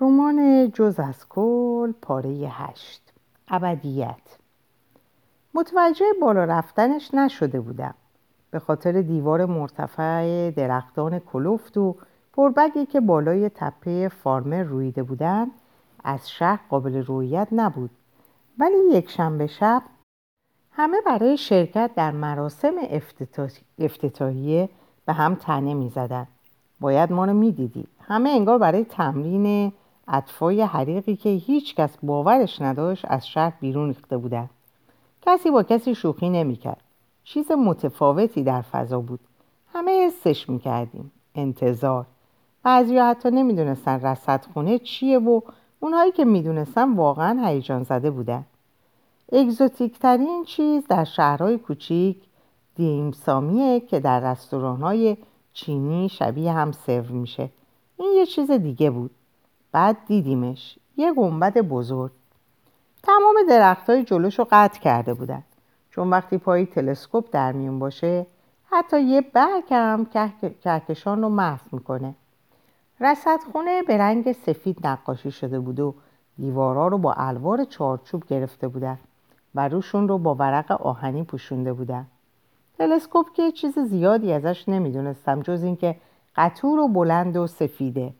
رمان جز از کل پاره هشت ابدیت متوجه بالا رفتنش نشده بودم به خاطر دیوار مرتفع درختان کلفت و پربگی که بالای تپه فارمر رویده بودن از شهر قابل رویت نبود ولی یک شنبه شب همه برای شرکت در مراسم افتتاحیه به هم تنه می زدن. باید ما رو می دیدی. همه انگار برای تمرین اطفای حریقی که هیچ کس باورش نداشت از شهر بیرون ریخته بودن کسی با کسی شوخی نمی‌کرد. چیز متفاوتی در فضا بود. همه حسش می‌کردیم. انتظار. بعضی حتی نمی‌دونستن رصد خونه چیه و اونهایی که می‌دونستن واقعا هیجان زده بودن اگزوتیک ترین چیز در شهرهای کوچیک دیمسامیه که در رستوران های چینی شبیه هم سرو میشه. این یه چیز دیگه بود. بعد دیدیمش یه گنبد بزرگ. تمام درخت های جلوش رو قطع کرده بودن. چون وقتی پای تلسکوپ در میون باشه حتی یه برگ هم کهکشان رو محو می‌کنه. رصدخونه به رنگ سفید نقاشی شده بود و دیوارا رو با الوار چارچوب گرفته بودن و روشون رو با ورق آهنی پوشونده بودن. تلسکوپ که چیز زیادی ازش نمی‌دونستم جز اینکه قطور و بلند و سفیده.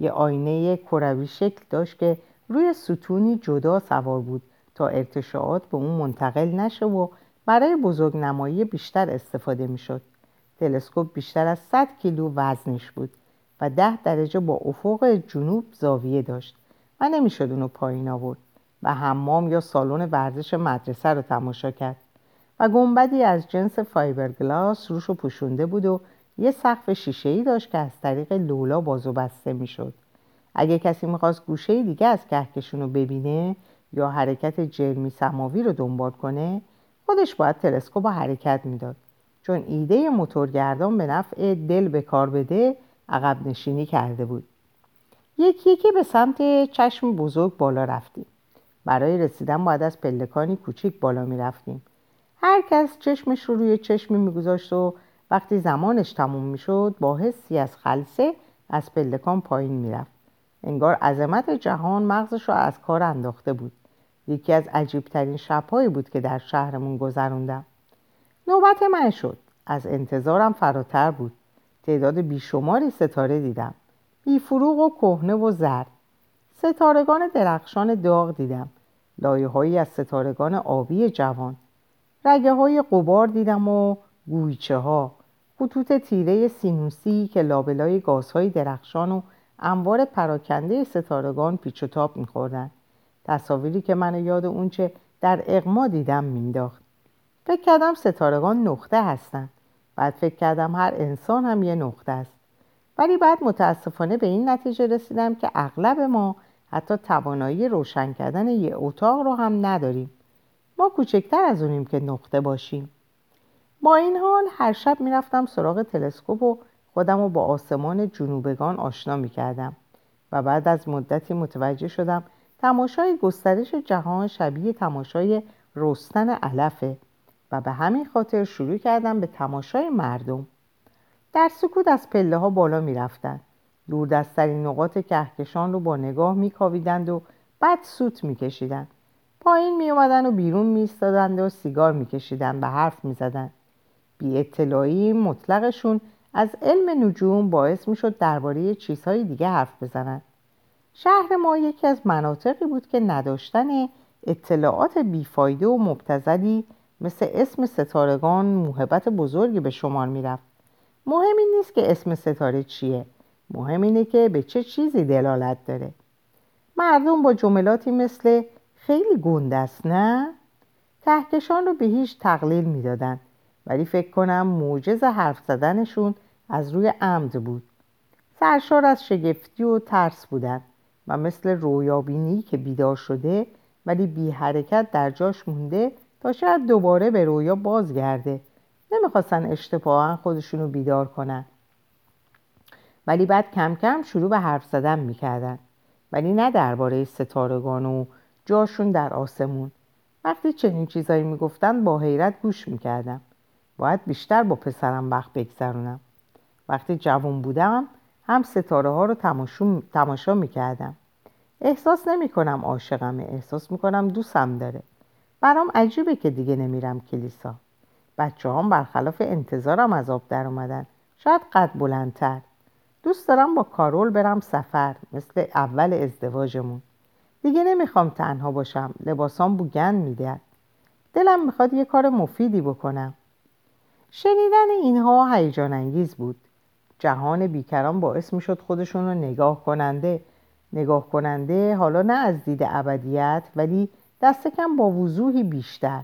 یه آینه کروی شکل داشت که روی ستونی جدا سوار بود تا ارتشاعات به اون منتقل نشه و برای بزرگ نمایی بیشتر استفاده می‌شد. تلسکوپ بیشتر از 100 کیلو وزنش بود و ده درجه با افق جنوب زاویه داشت و نمی‌شد اونو پایین آورد و حمام یا سالن ورزش مدرسه رو تماشا کرد و گنبدی از جنس فایبرگلاس روش رو پوشونده بود و یه سقف شیشه ای داشت که از طریق لولا بازو بسته می‌شد. اگه کسی می‌خواست گوشه دیگه از کهکشون رو ببینه یا حرکت جرمی سماوی رو دنبال کنه خودش باید تلسکوپ حرکت می‌داد. چون ایده موتورگردان به نفع دل به کار بده عقب نشینی کرده بود. یکی یکی به سمت چشم بزرگ بالا رفتیم. برای رسیدن باید از پلکانی کوچیک بالا می‌رفتیم. هر کس چشمش رو روی چشمی میگذاشت و وقتی زمانش تموم می‌شد با حسی از خلصه از پلکان پایین می‌رفت. انگار عظمت جهان مغزش رو از کار انداخته بود. یکی از عجیبترین شبهایی بود که در شهرمون گذروندم. نوبت من شد. از انتظارم فراتر بود. تعداد بیشماری ستاره دیدم. بیفروغ و کهنه و زرد. ستارگان درخشان داغ دیدم. لایه هایی از ستارگان آبی جوان. رگه های قبار دیدم و گویچه ها خطوط تیره سینوسی که لابلای گازهای درخشان و انوار پراکنده ستارگان پیچ و تاب میخوردن تصاویری که من یاد اونچه در اقما دیدم مینداخت فکر کردم ستارگان نقطه هستن بعد فکر کردم هر انسان هم یه نقطه است. ولی بعد متاسفانه به این نتیجه رسیدم که اغلب ما حتی توانایی روشن کردن یه اتاق رو هم نداریم. ما کوچکتر از اونیم که نقطه باشیم. با این حال هر شب می‌رفتم سراغ تلسکوپ و خودم رو با آسمان جنوبگان آشنا می‌کردم و بعد از مدتی متوجه شدم تماشای گسترش جهان شبیه تماشای رستن علفه و به همین خاطر شروع کردم به تماشای مردم در سکوت از پله ها بالا می رفتن. دوردستترین نقاط کهکشان رو با نگاه می و بعد سوت می کشیدن. پایین می اومدن و بیرون می و سیگار می کشیدن و حرف می زدن. بی اطلاعی مطلقشون از علم نجوم باعث می شد درباره چیزهای دیگه حرف بزنن. شهر ما یکی از مناطقی بود که نداشتن اطلاعات بیفایده و مبتزلی مثل اسم ستارگان موهبت بزرگی به شمار می‌رفت. مهم این نیست که اسم ستاره چیه مهم اینه که به چه چیزی دلالت داره. مردم با جملاتی مثل خیلی گنده است نه؟ کهکشان رو به هیچ تقلیل می‌دادن. ولی فکر کنم موجز حرف زدنشون از روی عمد بود. سرشار از شگفتی و ترس بودن و مثل رویابینی که بیدار شده ولی بی حرکت در جاش مونده تا شاید دوباره به رویا بازگرده. نمی‌خواستن اشتباها خودشونو بیدار کنن. ولی بعد کم کم شروع به حرف زدن می‌کردن. ولی نه درباره ستارگان و جاشون در آسمون. وقتی چنین چیزایی می‌گفتن با حیرت گوش می‌کردم. باید بیشتر با پسرم وقت بگذرونم. وقتی جوان بودم هم ستاره ها رو تماشا می‌کردم. احساس نمی کنم عاشقمه احساس می کنم دوستم داره. برام عجیبه که دیگه نمیرم کلیسا. بچه هم برخلاف انتظارم از آب در اومدن. شاید قد بلندتر. دوست دارم با کارول برم سفر مثل اول ازدواجمون. دیگه نمی‌خوام تنها باشم لباسام بوگن میده دلم می‌خواد یه کار مفیدی بکنم. شنیدن اینها هیجان انگیز بود. جهان بیکران باعث می‌شد خودشون رو نگاه کننده نگاه کننده حالا نه از دید ابدیت ولی دست کم با وضوحی بیشتر.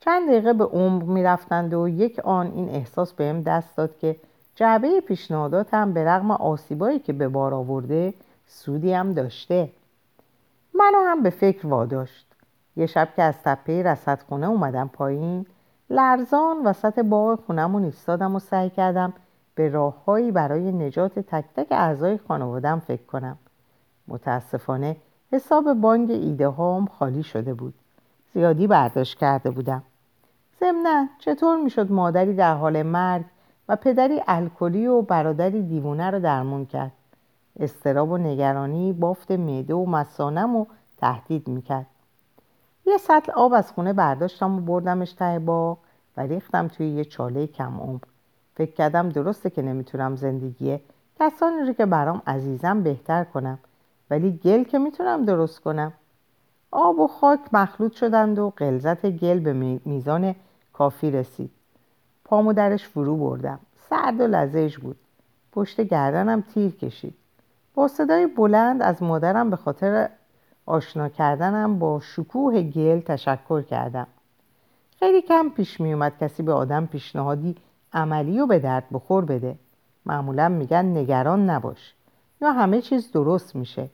چند دقیقه به عمر می‌رفتند و یک آن این احساس بهم دست داد که جعبه پیشنهاداتم به رغم آسیبایی که به بار آورده سودی هم داشته. منو هم به فکر واداشت. یه شب که از تپه رصدخونه اومدم پایین لرزان وسط باغ خونمون ایستادم و سعی کردم به راههایی برای نجات تک تک اعضای خانوادم فکر کنم. متاسفانه حساب بانک ایده هام خالی شده بود. زیادی برداشت کرده بودم. ضمنا چطور می‌شد مادری در حال مرگ و پدری الکلی و برادری دیوونه رو درمون کرد؟ استراب و نگرانی بافت معده و مسانم و تهدید می‌کرد. یه سطل آب از خونه برداشتم و بردمش ته باغ و ریختم توی یه چاله کم عمر. فکر کردم درسته که نمی‌تونم زندگی کسانی رو که برام عزیزم بهتر کنم ولی گل که می‌تونم درست کنم. آب و خاک مخلوط شدند و قلزت گل به میزان کافی رسید. پامو درش فرو بردم. سرد و لزج بود. پشت گردنم تیر کشید. با صدای بلند از مادرم به خاطر آشنا کردنم با شکوه گل تشکر کردم. خیلی کم پیش می اومد کسی به آدم پیشنهادی عملی و به درد بخور بده. معمولا میگن نگران نباش. یا همه چیز درست میشه.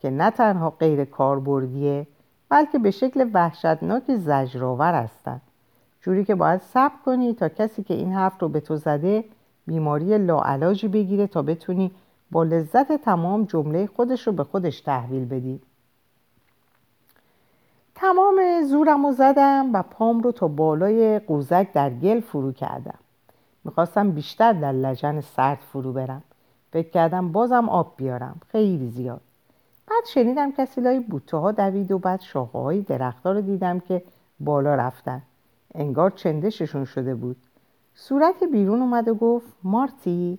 که نه تنها غیر کاربردیه بلکه به شکل وحشتناکی زجرآور هستند جوری که باید صبر کنی تا کسی که این حرف رو به تو زده بیماری لاعلاجی بگیره تا بتونی با لذت تمام جمله خودش رو به خودش تحویل بدی. تمام زورم رو زدم و پام رو تا بالای قوزک در گل فرو کردم. می‌خواستم بیشتر در لجن سرد فرو برم. فکر کردم بازم آب بیارم. خیلی زیاد. بعد شنیدم کسی لای بوته ها دوید و بعد شاخه های درختها رو دیدم که بالا رفتن. انگار چندششون شده بود. صورت بیرون اومد و گفت مارتی؟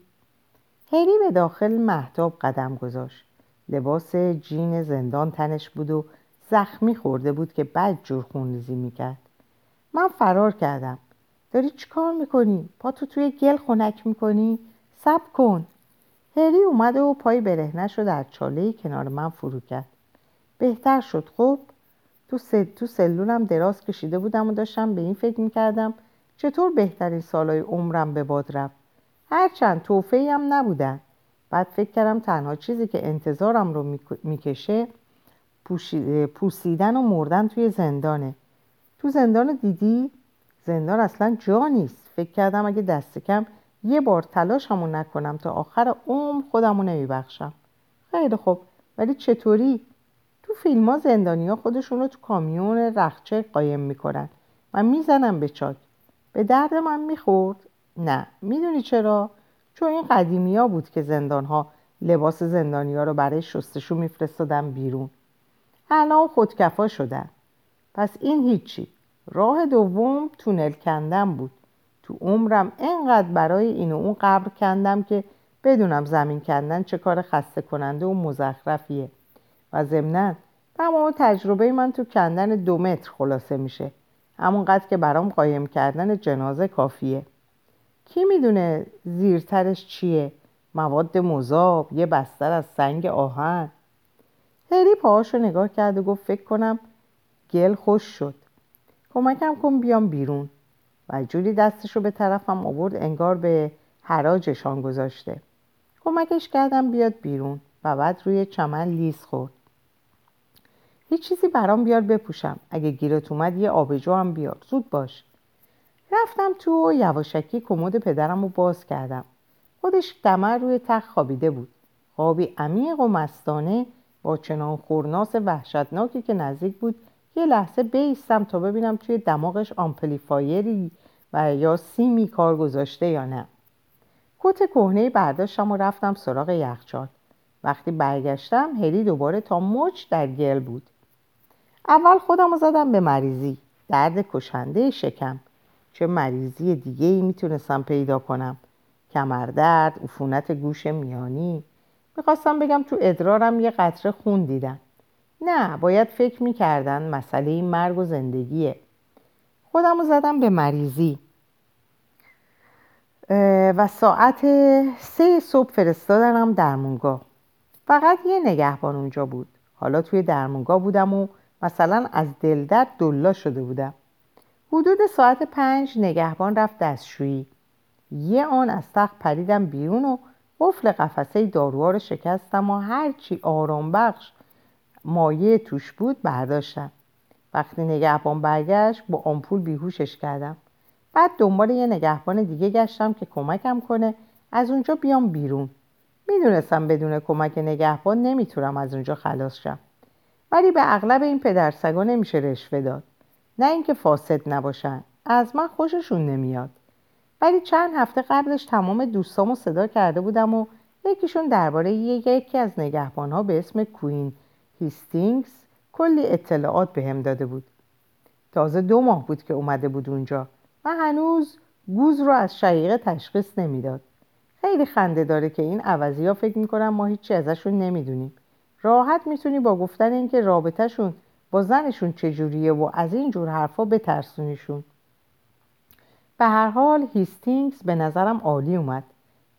هری به داخل محتاب قدم گذاشت. لباس جین زندان تنش بود و زخمی خورده بود که بد جور خونریزی می‌کرد. من فرار کردم. داری چیکار می‌کنی؟ پا تو توی گل خنک می‌کنی؟ سب کن. هری اومد و پای برهنه شد در چاله کنار من فرو کرد. بهتر شد خب؟ تو, سل... تو سلولم دراز کشیده بودم و داشتم به این فکر می‌کردم چطور بهترین سالای عمرم به باد رفت. هرچند توفه هم نبودن. بعد فکر کردم تنها چیزی که انتظارم رو می‌کشه پوسیدن و مردن توی زندانه تو زندان دیدی؟ زندان اصلا جا نیست فکر کردم اگه دست کم یه بار تلاش همون نکنم تا آخر عمر خودمو نمیبخشم خیلی خوب ولی چطوری؟ تو فیلم ها زندانی ها خودشون رو تو کامیون رخچه قایم می‌کنن و می‌زنم به چاک به درد من می‌خورد؟ نه می‌دونی چرا؟ چون این قدیمی ها بود که زندان ها لباس زندانی ها رو برای شستشو میفرستادن بیرون الان خودکفا شدن پس این هیچی. راه دوم تونل کندم بود. تو عمرم انقدر برای این و اون قبر کندم که بدونم زمین کندن چه کار خسته کننده و مزخرفیه. و ضمنا تمام تجربه من تو کندن دو متر خلاصه میشه. همونقدر که برام قایم کردن جنازه کافیه. کی می‌دونه زیرترش چیه؟ مواد مذاب یه بستر از سنگ آهن. هری پاهاشو نگاه کرد و گفت فکر کنم گل خوش شد. کمکم کن بیام بیرون. و جوری دستشو به طرفم آورد انگار به حراجشان گذاشته. کمکش کردم بیاد بیرون و بعد روی چمن لیز خورد. هیچ چیزی برام بیار بپوشم. اگه گیرت اومد یه آبجو هم بیار. زود باش. رفتم تو و یواشکی کمد پدرم رو باز کردم. خودش دمر روی تخت خوابیده بود. خوابی عمیق و مستانه با چنان خورناس وحشتناکی که نزدیک بود یه لحظه بیستم تا ببینم توی دماغش آمپلیفایری و یا سیمی کار گذاشته یا نه. کت کهنه برداشتم و رفتم سراغ یخچال. وقتی برگشتم هری دوباره تا مچ در گل بود. اول خودم زدم به مریضی. درد کشنده شکم. چه مریضی دیگه ای می‌تونستم پیدا کنم. کمردرد عفونت گوش میانی. می‌خواستم بگم تو ادرارم یه قطره خون دیدم نه باید فکر می‌کردن مسئله این مرگ و زندگیه. خودم زدم به مریضی. و ساعت سه صبح فرستادنم درمونگاه. فقط یه نگهبان اونجا بود. حالا توی درمونگاه بودم و مثلا از دلدرد دلا شده بودم. حدود ساعت پنج نگهبان رفت دستشویی. یه آن از تخت پریدم بیرون و قفل قفسه داروها رو شکستم و هرچی آرام بخش مایه توش بود برداشتم. وقتی نگهبان برگشت با آمپول بیهوشش کردم. بعد دنبال یه نگهبان دیگه گشتم که کمکم کنه از اونجا بیام بیرون. می‌دونستم بدون کمک نگهبان نمی‌تونم از اونجا خلاص شم. ولی به اغلب این پدرسگا نمیشه رشوه داد. نه اینکه فاسد نباشن. از من خوششون نمیاد. ولی چند هفته قبلش تمام دوستامو صدا کرده بودم و یکیشون درباره یکی از نگهبانها به اسم کوین هیستینگز کلی اطلاعات به هم داده بود. تازه دو ماه بود که اومده بود اونجا و هنوز گوز رو از شقیقه تشخیص نمی‌داد. خیلی خنده داره که این عوضی ها فکر می‌کنن ما هیچی ازشون نمی‌دونیم. راحت می‌تونی با گفتن اینکه رابطهشون با زنشون چجوریه و از این جور حرفا بترسونیشون. به هر حال هیستینگز به نظرم عالی اومد.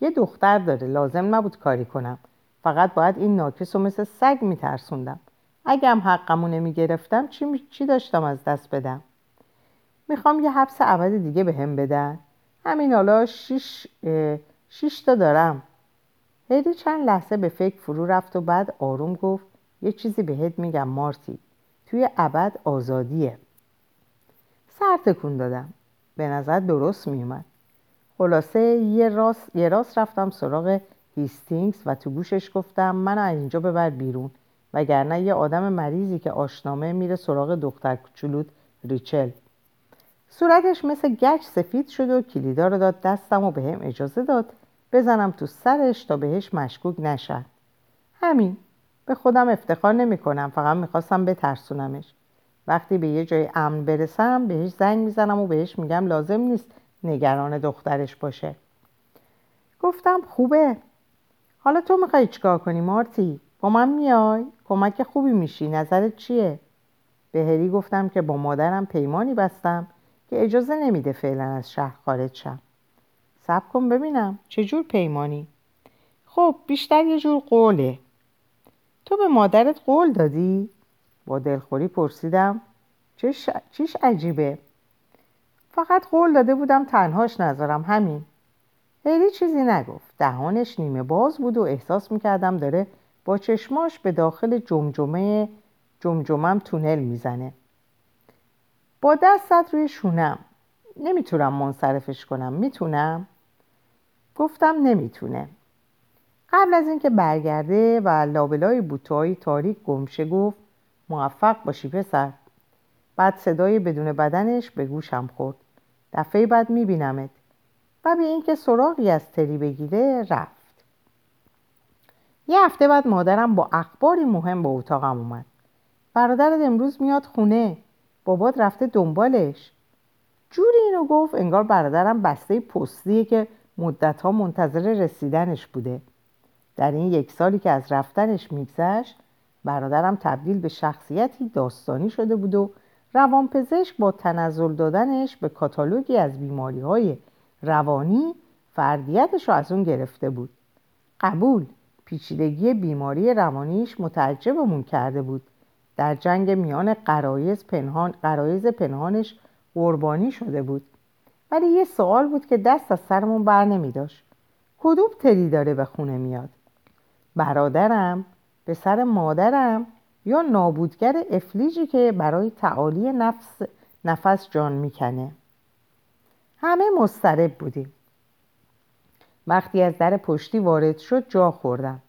یه دختر داره لازم نبود کاری کنم. فقط باید این ناکس رو مثل سگ میترسوندم. اگه هم حقمو نمی‌گرفتم چی, چی داشتم از دست بدم؟ می‌خوام یه حبس ابد دیگه به هم بدن. همین حالا شیش, شیش تا دارم. هیدی چند لحظه به فکر فرو رفت و بعد آروم گفت یه چیزی بهت میگم مارتی توی ابد آزادیه. سر تکون دادم. به نظر درست میومد خلاصه یه راست, یه راست رفتم سراغ هیستینگز و تو گوشش گفتم منو از اینجا ببر بیرون وگرنه یه آدم مریضی که آشنامه میره سراغ دختر کوچولوت ریچل. صورتش مثل گچ سفید شد و کلیدا رو داد دستم و به هم اجازه داد بزنم تو سرش تا بهش مشکوک نشد همین. به خودم افتخار نمی کنم فقط می‌خواستم بترسونمش. وقتی به یه جای امن برسم بهش زنگ می‌زنم و بهش میگم لازم نیست نگران دخترش باشه. گفتم خوبه. حالا تو می‌خوای چیکار کنی مارتی؟ با من میای؟ کمک خوبی میشی؟ نظرت چیه؟ به هری گفتم که با مادرم پیمانی بستم که اجازه نمیده فعلا از شهر خارج شم. سب کن ببینم چجور پیمانی. خب بیشتر یه جور قوله. تو به مادرت قول دادی؟ با دلخوری پرسیدم چش... چیش عجیبه؟ فقط قول داده بودم تنهاش نذارم همین. هیلی چیزی نگفت. دهانش نیمه باز بود و احساس می‌کردم داره با چشماش به داخل جمجمه جمجمم تونل می‌زنه. با دستت روی شونم. نمی‌تونم منصرفش کنم. می‌تونم؟ گفتم نمی‌تونه. قبل از اینکه برگرده و لابلای بوتایی تاریک گمشه گفت موفق باشی پسر. بعد صدای بدون بدنش به گوشم خورد. دفعه بعد میبینمت. و به اینکه سراغی از تری بگیره رفت. یه هفته بعد مادرم با اخباری مهم به اتاقم اومد. برادرت امروز میاد خونه. بابات رفته دنبالش. جوری اینو گفت انگار برادرم بسته پستیه که مدتها منتظر رسیدنش بوده. در این یک سالی که از رفتنش میگذشت برادرم تبدیل به شخصیتی داستانی شده بود و روانپزشک با تنزل دادنش به کاتالوگی از بیماری های روانی فردیتش رو از اون گرفته بود. قبول پیچیدگی بیماری روانیش متعجبمون کرده بود. در جنگ میان قرایز پنهان قرایز پنهانش قربانی شده بود. ولی یه سوال بود که دست از سرمون بر نمی داشت کدوم تری داره به خونه میاد؟ برادرم به سر مادرم یا نابودگر افلیجی که برای تعالی نفس نفس جان می‌کنه. همه مسترب بودیم. وقتی از در پشتی وارد شد جا خوردم.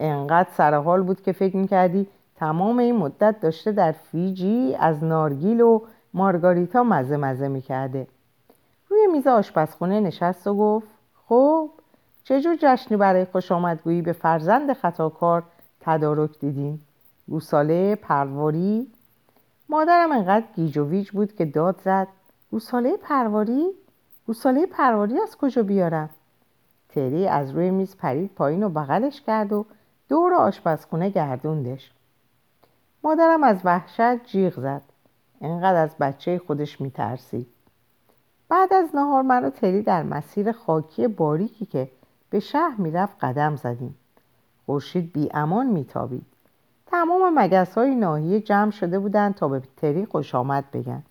انقدر سرحال بود که فکر می‌کردی تمام این مدت داشته در فیجی از نارگیل و مارگاریتا مزه مزه می‌کرده. روی میز آشپزخونه نشست و گفت خب چجور جشنی برای خوش آمدگویی به فرزند خطاکار تدارک دیدین؟ گوساله پرواری مادرم انقدر گیج و ویج بود که داد زد گوساله پرواری؟ گوساله پرواری از کجا بیارم؟ تری از روی میز پرید پایین و بغلش کرد و دور آشپزخونه گردوندش مادرم از وحشت جیغ زد انقدر از بچه خودش میترسید بعد از نهار من و تری در مسیر خاکی باریکی که به شهر می‌رفت قدم زدیم خورشید بی امان میتابید. تمام مگس های ناحیه جمع شده بودند تا به تری خوش آمد بگن.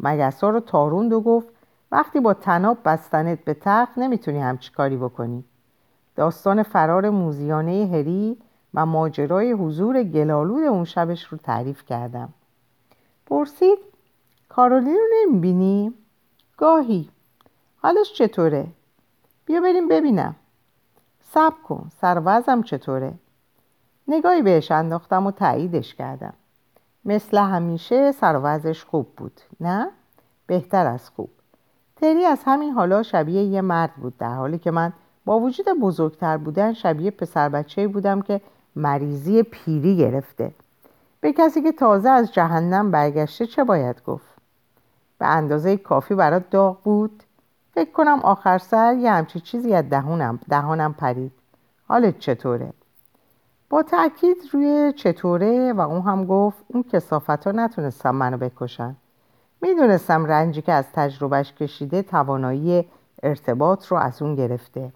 مگس ها رو تاروند و گفت وقتی با تناب بستنت به تخت نمی‌تونی همچی کاری بکنی. داستان فرار موزیانه هری و ماجرای حضور گلالود اون شبش رو تعریف کردم. پرسید کارولین رو نمی‌بینی؟ گاهی. حالش چطوره؟ بیا بریم ببینم. سب کن سروزم چطوره؟ نگاهی بهش انداختم و تاییدش کردم. مثل همیشه سروزش خوب بود نه؟ بهتر از خوب. تری از همین حالا شبیه یه مرد بود در حالی که من با وجود بزرگتر بودن شبیه پسر بچه بودم که مریضی پیری گرفته. به کسی که تازه از جهنم برگشته چه باید گفت؟ به اندازه کافی برات داغ بود؟ فکر کنم آخر سر یه همچی چیزی از دهانم, دهانم پرید. حالت چطوره؟ با تاکید روی چطوره و اون هم گفت اون کسافت ها نتونستم منو بکشن. می‌دونستم رنجی که از تجربهش کشیده توانایی ارتباط رو از اون گرفته.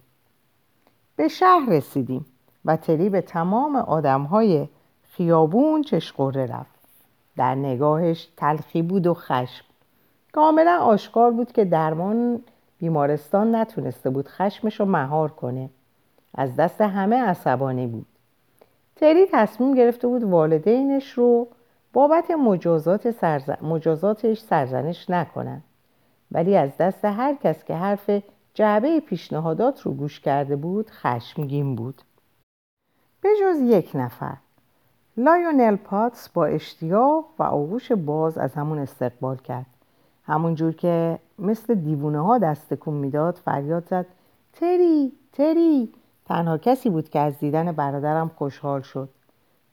به شهر رسیدیم و تری به تمام آدمهای خیابون چشقره رفت. در نگاهش تلخی بود و خشم. کاملا آشکار بود که درمان بیمارستان نتونسته بود خشمش رو مهار کنه. از دست همه عصبانی بود. تری تصمیم گرفته بود والدینش رو بابت مجازات سرز... مجازاتش سرزنش نکنن. ولی از دست هر کس که حرف جعبه پیشنهادات رو گوش کرده بود خشمگین بود. به جز یک نفر لایونل پاتس با اشتیاق و آغوش باز ازمون استقبال کرد. همون جور که مثل دیوونه ها دست تکون می‌داد فریاد زد. تری تری. تنها کسی بود که از دیدن برادرم خوشحال شد.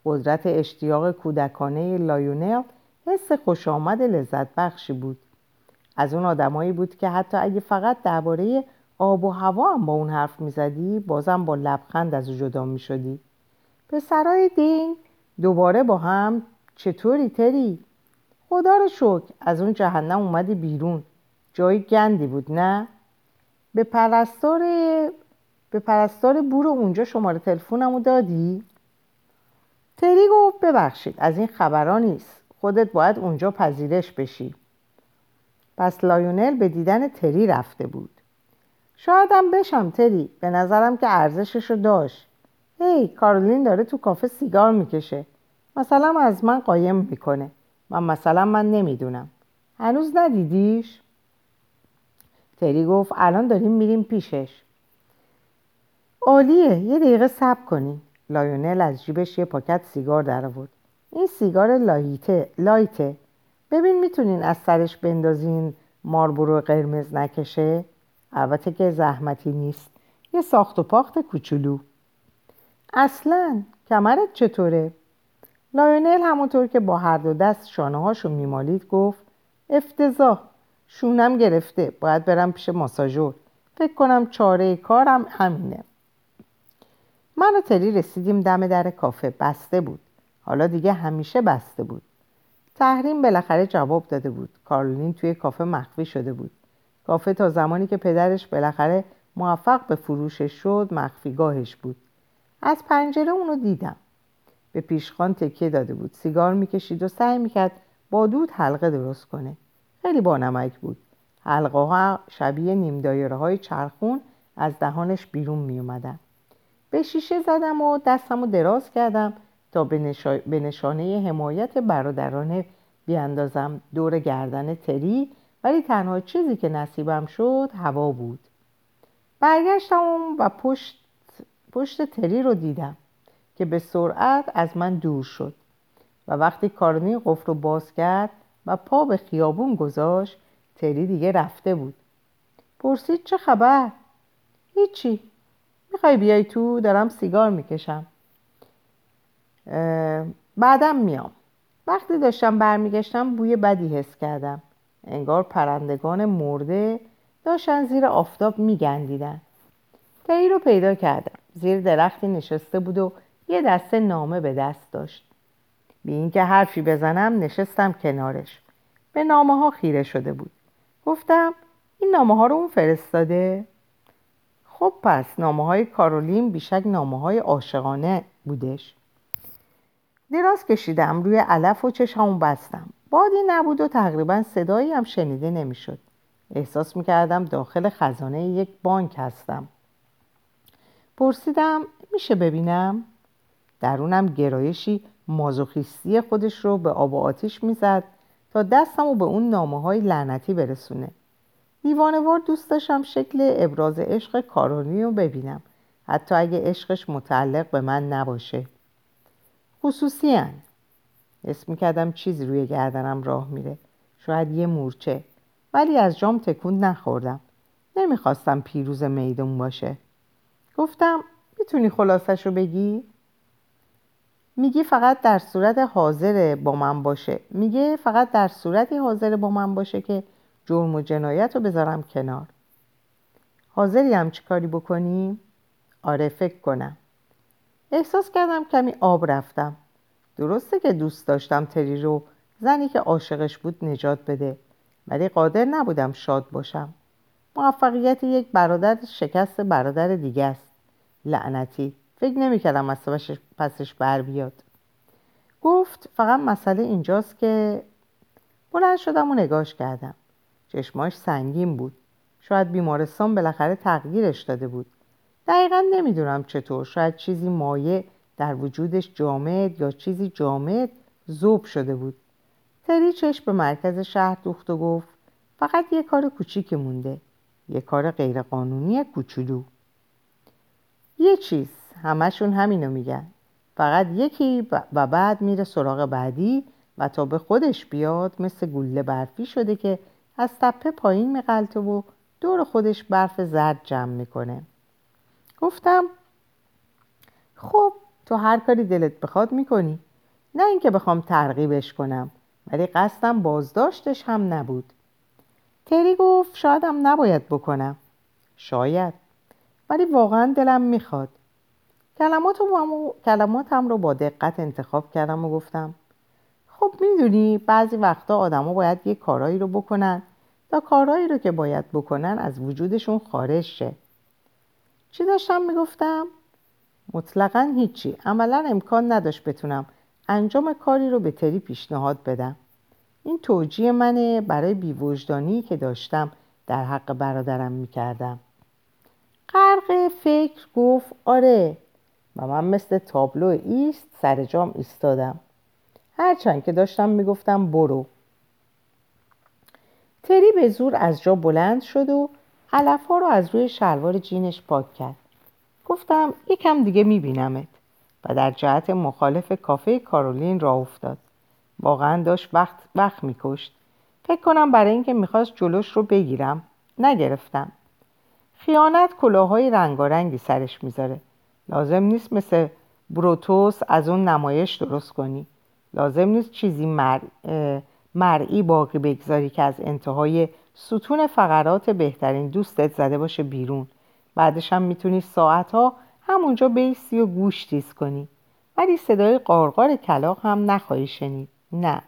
قدرت اشتیاق کودکانه لایونل حس خوش آمد لذت بخشی بود. از اون آدمایی بود که حتی اگه فقط درباره آب و هوا هم با اون حرف می‌زدی بازم با لبخند از او جدا می‌شدی. پسرای دین دوباره با هم چطوری تری؟ خدا رو شکر از اون جهنم اومدی بیرون. جای گندی بود نه؟ به پرستار به پرستار بور اونجا شماره تلفنمو دادی؟ تری گفت ببخشید از این خبرها نیست. خودت باید اونجا پذیرش بشی. پس لایونل به دیدن تری رفته بود. شایدم بشم تری به نظرم که ارزشش رو داشت. هی کارولین داره تو کافه سیگار می‌کشه. مثلا از من قایم می‌کنه. من مثلا من نمی‌دونم. هنوز ندیدیش؟ تری گفت الان داریم میریم پیشش. عالیه یه دقیقه صبر کنی. لایونل از جیبش یه پاکت سیگار در آورد این سیگار لایته لایته. ببین می‌تونین از سرش بندازین ماربورو قرمز نکشه؟ البته که زحمتی نیست. یه ساخت و پاخت کوچولو. اصلا کمرت چطوره؟ لایونل همونطور که با هر دو دست شانه هاشو میمالید گفت افتضاح شونم گرفته باید برم پیش ماساژور. فکر کنم چاره کارم همینه. من و تری رسیدیم دم در کافه بسته بود. حالا دیگه همیشه بسته بود. تحریم بالاخره جواب داده بود. کارلین توی کافه مخفی شده بود. کافه تا زمانی که پدرش بالاخره موفق به فروشش شد مخفیگاهش بود. از پنجره اونو دیدم. به پیشخان تکیه داده بود. سیگار می‌کشید و سعی می‌کرد با دود حلقه درست کنه. خیلی بانمک بود. حلقه ها شبیه نیم دایره های چرخون از دهانش بیرون می. به شیشه زدم و دستم رو دراز کردم تا به, نشانه حمایت برادرانه بیاندازم. دور گردن تری ولی تنها چیزی که نصیبم شد هوا بود. برگشتم و پشت, پشت تری رو دیدم. که به سرعت از من دور شد و وقتی کارنی قفل رو باز کرد و پا به خیابون گذاشت تری دیگه رفته بود. پرسید چه خبر؟ هیچی. می‌خوای بیای تو؟ دارم سیگار می‌کشم. بعدم میام. وقتی داشتم برمیگشتم بوی بدی حس کردم. انگار پرندگان مرده داشتن زیر آفتاب میگندیدن. تایی رو پیدا کردم. زیر درختی نشسته بود و یه دسته نامه به دست داشت. بی اینکه حرفی بزنم نشستم کنارش. به نامه ها خیره شده بود. گفتم این نامه ها رو اون فرستاده؟ خب پس نامه های کارولین بیشک نامه های عاشقانه بودش. دراز کشیدم روی علف و چشمو بستم. بادی نبود و تقریبا صدایی هم شنیده نمی‌شد. احساس می‌کردم داخل خزانه یک بانک هستم. پرسیدم میشه ببینم؟ درونم گرایشی مازوخیستی خودش رو به آب و آتیش می‌زد تا دستم رو به اون نامه های لعنتی برسونه دیوانوار دوست داشتم شکل ابراز عشق کارونی رو ببینم حتی اگه عشقش متعلق به من نباشه خصوصی هن. اسم می‌کردم چیزی روی گردنم راه میره شاید یه مورچه ولی از جام تکون نخوردم نمی‌خواستم پیروز میدون باشه گفتم می‌تونی خلاصش رو بگی؟ میگی فقط در صورت حاضر با من باشه. میگه فقط در صورتی حاضر با من باشه که جرم و جنایت رو بذارم کنار. حاضری هم چی کاری بکنیم؟ آره فکر کنم. احساس کردم کمی آب رفتم. درسته که دوست داشتم تری رو زنی که عاشقش بود نجات بده ولی قادر نبودم شاد باشم. موفقیت یک برادر شکست برادر دیگه است. لعنتی. فکر نمی‌کردم از پسش بر بیاد. گفت فقط مسئله اینجاست که بلند شدم و نگاش کردم. چشماش سنگین بود. شاید بیمارستان بالاخره تغییرش داده بود. دقیقا نمی‌دونم چطور. شاید چیزی مایع در وجودش جامد یا چیزی جامد زوب شده بود. تری چشم به مرکز شهر دوخت و گفت فقط یه کار کوچیک مونده. یه کار غیرقانونی کوچولو. یه چیز. همشون همینو میگن. فقط یکی و بعد میره سراغ بعدی و تا به خودش بیاد مثل گوله برفی شده که از تپه پایین میقلته و دور خودش برف زرد جمع می‌کنه. گفتم خب تو هر کاری دلت بخواد می‌کنی. نه اینکه بخوام ترغیبش کنم ولی قصدم بازداشتش هم نبود. تری گفت شایدم نباید بکنم. شاید. ولی واقعا دلم می‌خواد. کلماتم رو با دقت انتخاب کردم و گفتم خب می‌دونی بعضی وقتا آدما باید یه کارایی رو بکنن تا کارهایی رو که باید بکنن از وجودشون خارج شه. چی داشتم می‌گفتم؟ مطلقا هیچی. عملا امکان نداشت بتونم انجام کاری رو به تری پیشنهاد بدم. این توجیه منه برای بیوجدانی که داشتم در حق برادرم می‌کردم. غرق فکر گفت آره و من مثل تابلو ایست سر جام ایستادم. هرچند که داشتم می‌گفتم برو. تری به زور از جا بلند شد و علف ها رو از روی شلوار جینش پاک کرد. گفتم یکم دیگه میبینمت. و در جهت مخالف کافه کارولین را افتاد. واقعا داشت وقت وقت میکشت. فکر کنم برای اینکه می‌خواست جلوش رو بگیرم. نگرفتم. خیانت کلاهای رنگارنگی سرش می‌ذاره. لازم نیست مثل بروتوس از اون نمایش درست کنی. لازم نیست چیزی مر... مرئی باقی بگذاری که از انتهای ستون فقرات بهترین دوستت زده باشه بیرون. بعدش هم می‌تونی ساعتها همونجا بیستی و گوش تیز کنی. ولی صدای قارقار کلاق هم نخواهی شنید. نه.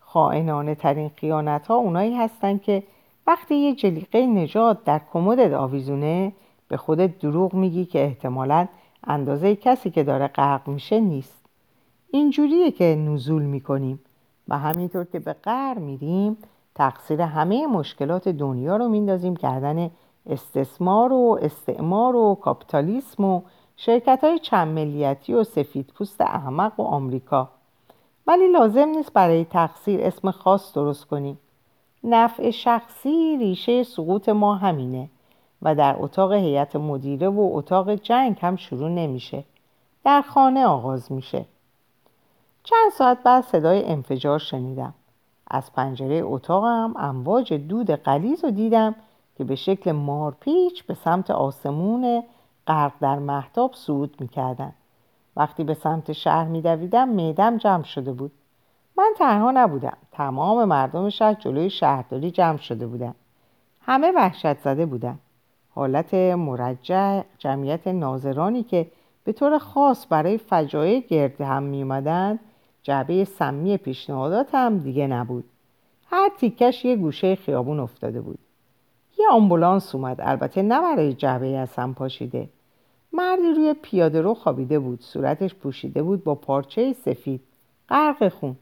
خائنانه ترین خیانت ها اونایی هستن که وقتی یه جلیقه نجات در کمدت آویزونه به خودت دروغ میگی که احتمالا اندازه کسی که داره غرق میشه نیست. اینجوریه که نزول می‌کنیم و همینطور که به غر میریم تقصیر همه مشکلات دنیا رو میندازیم. گردن استثمار و استعمار و کاپیتالیسم و شرکت های چند ملیتی و سفید پوست احمق و آمریکا. ولی لازم نیست برای تقصیر اسم خاص درست کنیم. نفع شخصی ریشه سقوط ما همینه. و در اتاق هیئت مدیره و اتاق جنگ هم شروع نمیشه. در خانه آغاز میشه. چند ساعت بعد صدای انفجار شنیدم. از پنجره اتاقم امواج دود قلیز رو دیدم که به شکل مارپیچ به سمت آسمون غرق در محتاب صعود می‌کردند وقتی به سمت شهر میدویدم معدم جمع شده بود. من تنها نبودم. تمام مردم شهر جلوی شهرداری جمع شده بودن. همه وحشت زده بودن. حالت مرجع جمعیت ناظرانی که به طور خاص برای فجایع گرد هم می اومدن جعبه سمی پیشنهادات هم دیگه نبود. هر تیکش یه گوشه خیابون افتاده بود. یه آمبولانس اومد البته نه برای جعبه از پاشیده. مردی روی پیاده رو خوابیده بود صورتش پوشیده بود با پارچه سفید. غرق خون.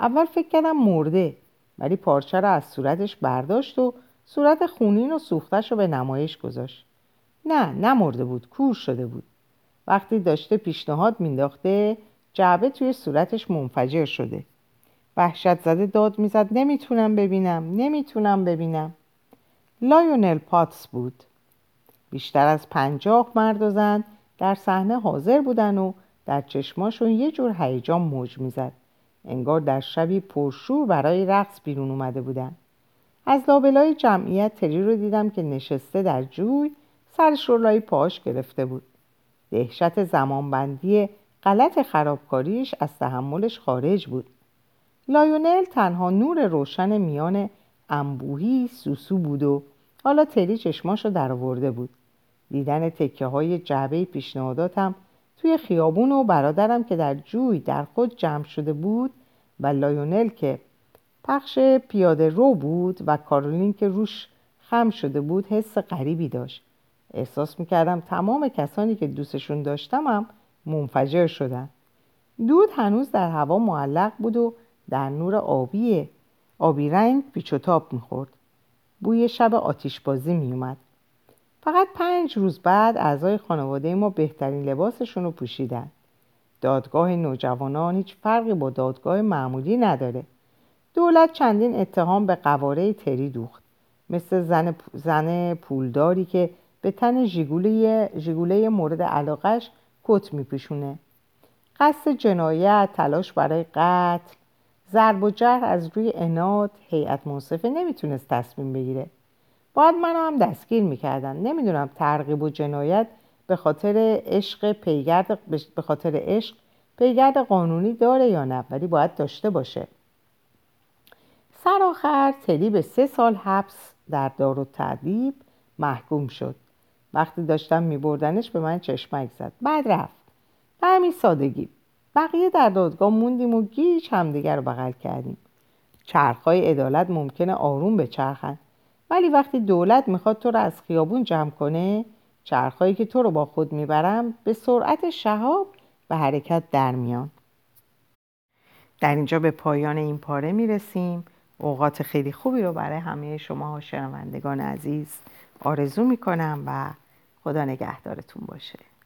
اول فکر کردم مرده ولی پارچه رو از صورتش برداشت و صورت خونین و سوختش رو به نمایش گذاشت. نه نمرده بود کور شده بود. وقتی داشته پیشنهاد مینداخته جعبه توی صورتش منفجر شده. وحشت زده داد می‌زد نمی‌تونم ببینم نمی‌تونم ببینم. لایونل پاتس بود. بیشتر از پنجاه مرد و زن در صحنه حاضر بودن و در چشماشون یه جور هیجان موج می‌زد. انگار در شبی پرشور برای رقص بیرون اومده بودن. از لابلای جمعیت تری رو دیدم که نشسته در جوی سرش رو لای پاش گرفته بود. دهشت زمانبندی غلط خرابکاریش از تحملش خارج بود. لایونل تنها نور روشن میان انبوهی سوسو بود و حالا تری چشماشو در آورده بود. دیدن تکه های جعبه پیشنهاداتم توی خیابون و برادرم که در جوی در خود جمع شده بود و لایونل که پخش پیاده رو بود و کارولین که روش خم شده بود حس غریبی داشت. احساس می‌کردم تمام کسانی که دوستشون داشتم هم منفجر شدن. دود هنوز در هوا معلق بود و در نور آبی آبی رنگ پیچ و تاب می‌خورد. بوی شب آتیشبازی میومد فقط پنج روز بعد اعضای خانواده ما بهترین لباسشون رو پوشیدن. دادگاه نوجوانان هیچ فرقی با دادگاه معمولی نداره. دولت چندین اتهام به قواره تری دوخت. مثل زن, زن پولداری که به تن ژیگوله مورد علاقش کت میپوشونه قصد جنایت تلاش برای قتل ضرب و جرح از روی اناد هیئت منصفه نمی‌تونست تصمیم بگیره. باید منو هم دستگیر می‌کردن. نمی‌دونم ترغیب و جنایت به خاطر عشق پیگرد به خاطر عشق پیگرد قانونی داره یا نه ولی باید داشته باشه. سرآخر تری به سه سال حبس در دار و تعدیب محکوم شد. وقتی داشتم میبردنش به من چشمک زد. بعد رفت. به همین سادگی. بقیه در دادگاه موندیم و گیج همدیگر رو بغل کردیم. چرخهای عدالت ممکنه آروم به چرخن ولی وقتی دولت می‌خواد تو رو از خیابون جمع کنه چرخهایی که تو رو با خود می‌برم به سرعت شهاب به حرکت در میان. در اینجا به پایان این پاره می‌رسیم. اوقات خیلی خوبی رو برای همه شما شنوندگان عزیز آرزو می‌کنم و خدا نگهدارتون باشه.